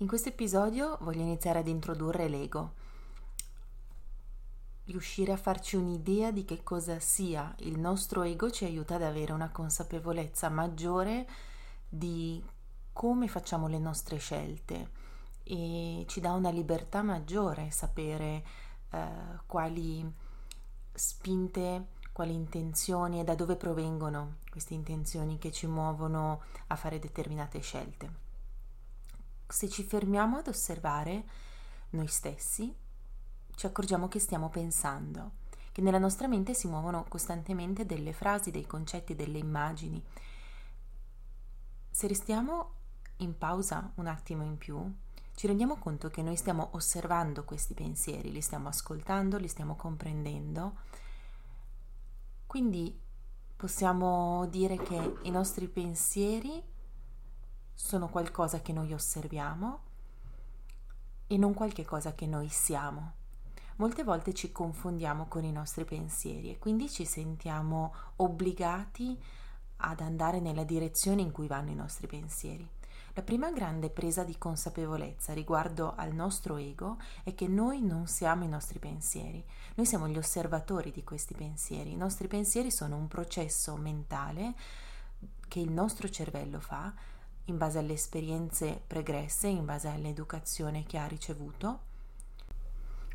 In questo episodio voglio iniziare ad introdurre l'ego, riuscire a farci un'idea di che cosa sia il nostro ego ci aiuta ad avere una consapevolezza maggiore di come facciamo le nostre scelte e ci dà una libertà maggiore sapere eh, quali spinte, quali intenzioni e da dove provengono queste intenzioni che ci muovono a fare determinate scelte se ci fermiamo ad osservare noi stessi, ci accorgiamo che stiamo pensando, che nella nostra mente si muovono costantemente delle frasi, dei concetti, delle immagini. Se restiamo in pausa un attimo in più, ci rendiamo conto che noi stiamo osservando questi pensieri, li stiamo ascoltando, li stiamo comprendendo. Quindi possiamo dire che i nostri pensieri sono qualcosa che noi osserviamo e non qualche cosa che noi siamo. Molte volte ci confondiamo con i nostri pensieri e quindi ci sentiamo obbligati ad andare nella direzione in cui vanno i nostri pensieri. La prima grande presa di consapevolezza riguardo al nostro ego è che noi non siamo i nostri pensieri, noi siamo gli osservatori di questi pensieri. I nostri pensieri sono un processo mentale che il nostro cervello fa in base alle esperienze pregresse, in base all'educazione che ha ricevuto,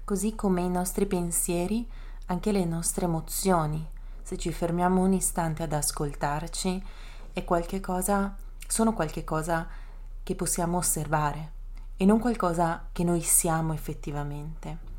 così come i nostri pensieri, anche le nostre emozioni. Se ci fermiamo un istante ad ascoltarci, è qualche cosa, sono qualche cosa che possiamo osservare e non qualcosa che noi siamo effettivamente.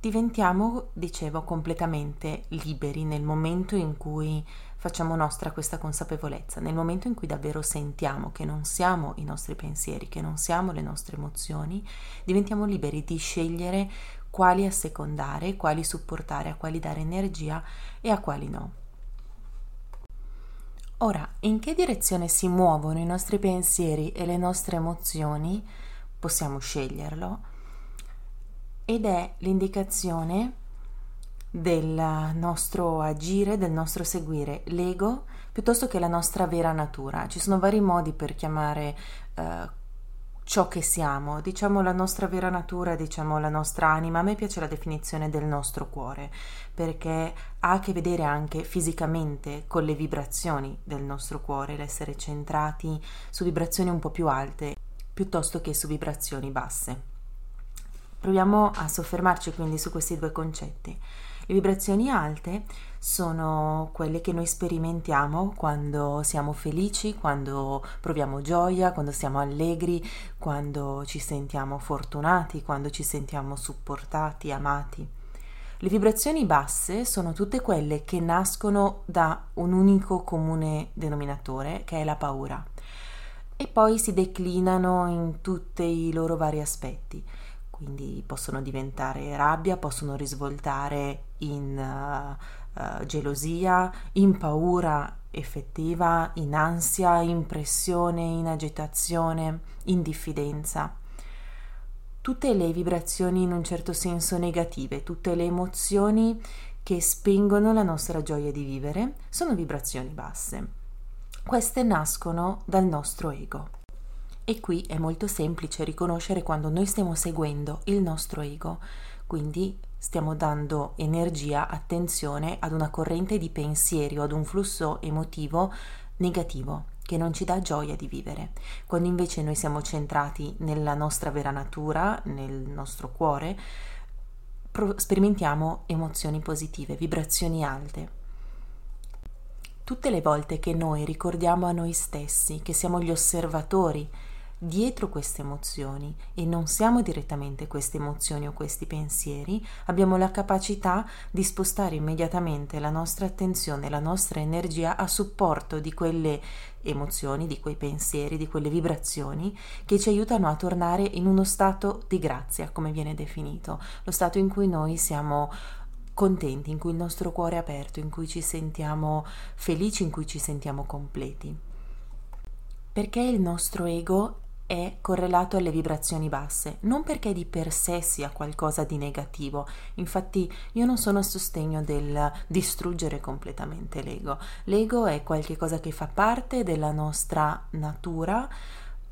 Diventiamo, dicevo, completamente liberi nel momento in cui facciamo nostra questa consapevolezza, nel momento in cui davvero sentiamo che non siamo i nostri pensieri, che non siamo le nostre emozioni, diventiamo liberi di scegliere quali assecondare, quali supportare, a quali dare energia e a quali no. Ora, in che direzione si muovono i nostri pensieri e le nostre emozioni? Possiamo sceglierlo ed è l'indicazione del nostro agire, del nostro seguire l'ego piuttosto che la nostra vera natura. Ci sono vari modi per chiamare uh, ciò che siamo, diciamo la nostra vera natura, diciamo la nostra anima. A me piace la definizione del nostro cuore perché ha a che vedere anche fisicamente con le vibrazioni del nostro cuore, l'essere centrati su vibrazioni un po' più alte piuttosto che su vibrazioni basse. Proviamo a soffermarci quindi su questi due concetti. Le vibrazioni alte sono quelle che noi sperimentiamo quando siamo felici, quando proviamo gioia, quando siamo allegri, quando ci sentiamo fortunati, quando ci sentiamo supportati, amati. Le vibrazioni basse sono tutte quelle che nascono da un unico comune denominatore, che è la paura, e poi si declinano in tutti i loro vari aspetti quindi possono diventare rabbia, possono risvoltare in uh, uh, gelosia, in paura effettiva, in ansia, in pressione, in agitazione, in diffidenza. Tutte le vibrazioni in un certo senso negative, tutte le emozioni che spengono la nostra gioia di vivere sono vibrazioni basse. Queste nascono dal nostro ego. E qui è molto semplice riconoscere quando noi stiamo seguendo il nostro ego, quindi stiamo dando energia, attenzione ad una corrente di pensieri o ad un flusso emotivo negativo che non ci dà gioia di vivere. Quando invece noi siamo centrati nella nostra vera natura, nel nostro cuore, sperimentiamo emozioni positive, vibrazioni alte. Tutte le volte che noi ricordiamo a noi stessi che siamo gli osservatori dietro queste emozioni e non siamo direttamente queste emozioni o questi pensieri, abbiamo la capacità di spostare immediatamente la nostra attenzione, la nostra energia a supporto di quelle emozioni, di quei pensieri, di quelle vibrazioni che ci aiutano a tornare in uno stato di grazia, come viene definito, lo stato in cui noi siamo contenti, in cui il nostro cuore è aperto, in cui ci sentiamo felici, in cui ci sentiamo completi. Perché il nostro ego è correlato alle vibrazioni basse, non perché di per sé sia qualcosa di negativo. Infatti io non sono a sostegno del distruggere completamente l'ego. L'ego è qualcosa che fa parte della nostra natura,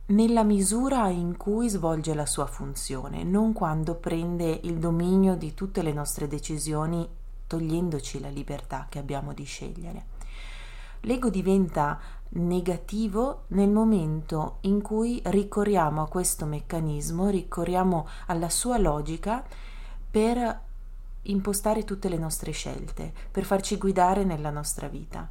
nella misura in cui svolge la sua funzione, non quando prende il dominio di tutte le nostre decisioni togliendoci la libertà che abbiamo di scegliere. L'ego diventa negativo nel momento in cui ricorriamo a questo meccanismo, ricorriamo alla sua logica per impostare tutte le nostre scelte, per farci guidare nella nostra vita.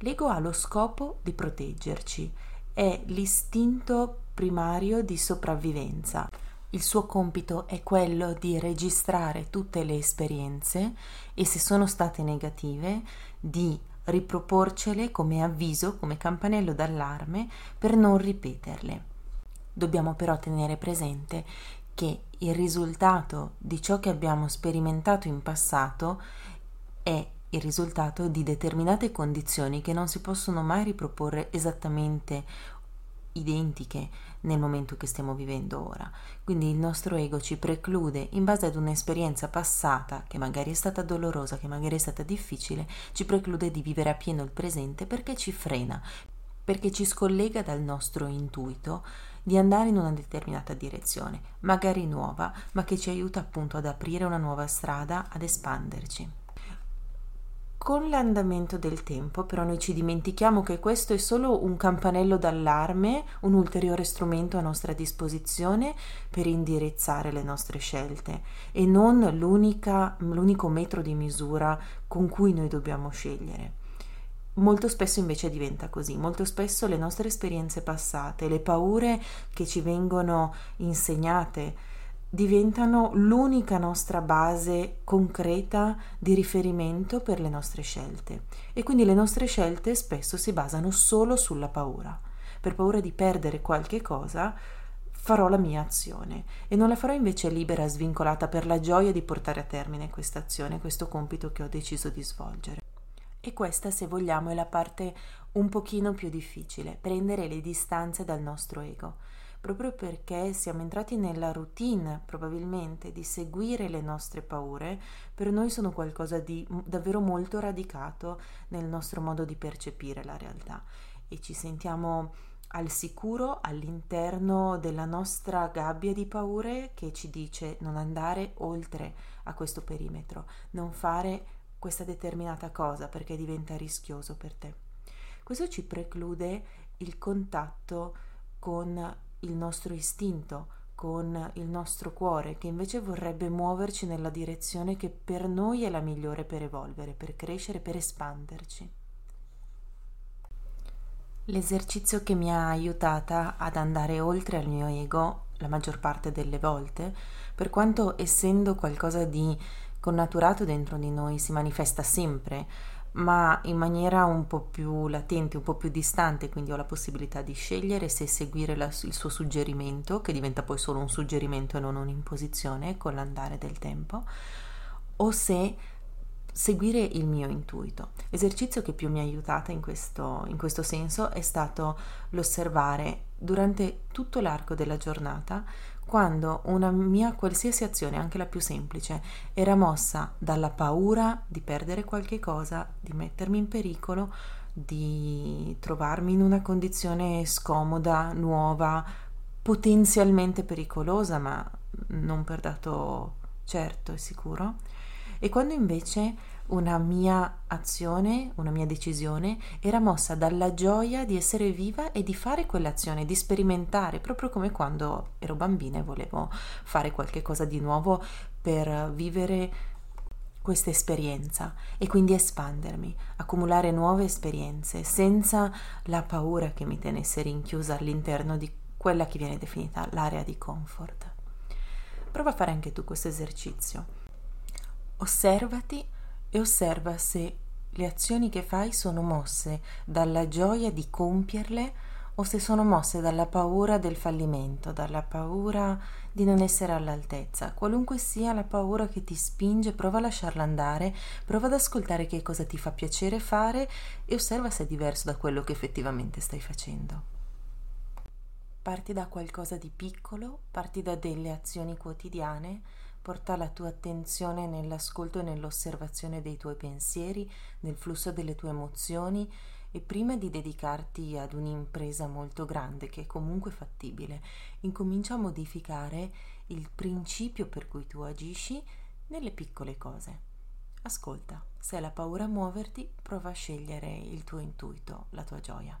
L'ego ha lo scopo di proteggerci, è l'istinto primario di sopravvivenza. Il suo compito è quello di registrare tutte le esperienze e se sono state negative di riproporcele come avviso, come campanello d'allarme per non ripeterle. Dobbiamo però tenere presente che il risultato di ciò che abbiamo sperimentato in passato è il risultato di determinate condizioni che non si possono mai riproporre esattamente identiche nel momento che stiamo vivendo ora. Quindi il nostro ego ci preclude, in base ad un'esperienza passata, che magari è stata dolorosa, che magari è stata difficile, ci preclude di vivere appieno il presente perché ci frena, perché ci scollega dal nostro intuito di andare in una determinata direzione, magari nuova, ma che ci aiuta appunto ad aprire una nuova strada, ad espanderci. Con l'andamento del tempo però noi ci dimentichiamo che questo è solo un campanello d'allarme, un ulteriore strumento a nostra disposizione per indirizzare le nostre scelte e non l'unico metro di misura con cui noi dobbiamo scegliere. Molto spesso invece diventa così, molto spesso le nostre esperienze passate, le paure che ci vengono insegnate, diventano l'unica nostra base concreta di riferimento per le nostre scelte e quindi le nostre scelte spesso si basano solo sulla paura. Per paura di perdere qualche cosa farò la mia azione e non la farò invece libera, svincolata per la gioia di portare a termine questa azione, questo compito che ho deciso di svolgere. E questa, se vogliamo, è la parte un pochino più difficile, prendere le distanze dal nostro ego proprio perché siamo entrati nella routine probabilmente di seguire le nostre paure, per noi sono qualcosa di davvero molto radicato nel nostro modo di percepire la realtà e ci sentiamo al sicuro all'interno della nostra gabbia di paure che ci dice non andare oltre a questo perimetro, non fare questa determinata cosa perché diventa rischioso per te. Questo ci preclude il contatto con il nostro istinto, con il nostro cuore, che invece vorrebbe muoverci nella direzione che per noi è la migliore per evolvere, per crescere, per espanderci. L'esercizio che mi ha aiutata ad andare oltre al mio ego la maggior parte delle volte, per quanto essendo qualcosa di connaturato dentro di noi si manifesta sempre, ma in maniera un po' più latente, un po' più distante, quindi ho la possibilità di scegliere se seguire la, il suo suggerimento, che diventa poi solo un suggerimento e non un'imposizione con l'andare del tempo, o se seguire il mio intuito. L'esercizio che più mi ha aiutata in questo, in questo senso è stato l'osservare durante tutto l'arco della giornata quando una mia qualsiasi azione, anche la più semplice, era mossa dalla paura di perdere qualche cosa, di mettermi in pericolo, di trovarmi in una condizione scomoda, nuova, potenzialmente pericolosa, ma non per dato certo e sicuro. E quando invece una mia azione, una mia decisione era mossa dalla gioia di essere viva e di fare quell'azione, di sperimentare, proprio come quando ero bambina e volevo fare qualche cosa di nuovo per vivere questa esperienza e quindi espandermi, accumulare nuove esperienze senza la paura che mi tenesse rinchiusa all'interno di quella che viene definita l'area di comfort. Prova a fare anche tu questo esercizio. Osservati e osserva se le azioni che fai sono mosse dalla gioia di compierle o se sono mosse dalla paura del fallimento, dalla paura di non essere all'altezza. Qualunque sia la paura che ti spinge, prova a lasciarla andare, prova ad ascoltare che cosa ti fa piacere fare e osserva se è diverso da quello che effettivamente stai facendo. Parti da qualcosa di piccolo, parti da delle azioni quotidiane Porta la tua attenzione nell'ascolto e nell'osservazione dei tuoi pensieri, nel flusso delle tue emozioni e prima di dedicarti ad un'impresa molto grande che è comunque fattibile, incomincia a modificare il principio per cui tu agisci nelle piccole cose. Ascolta, se hai la paura a muoverti, prova a scegliere il tuo intuito, la tua gioia.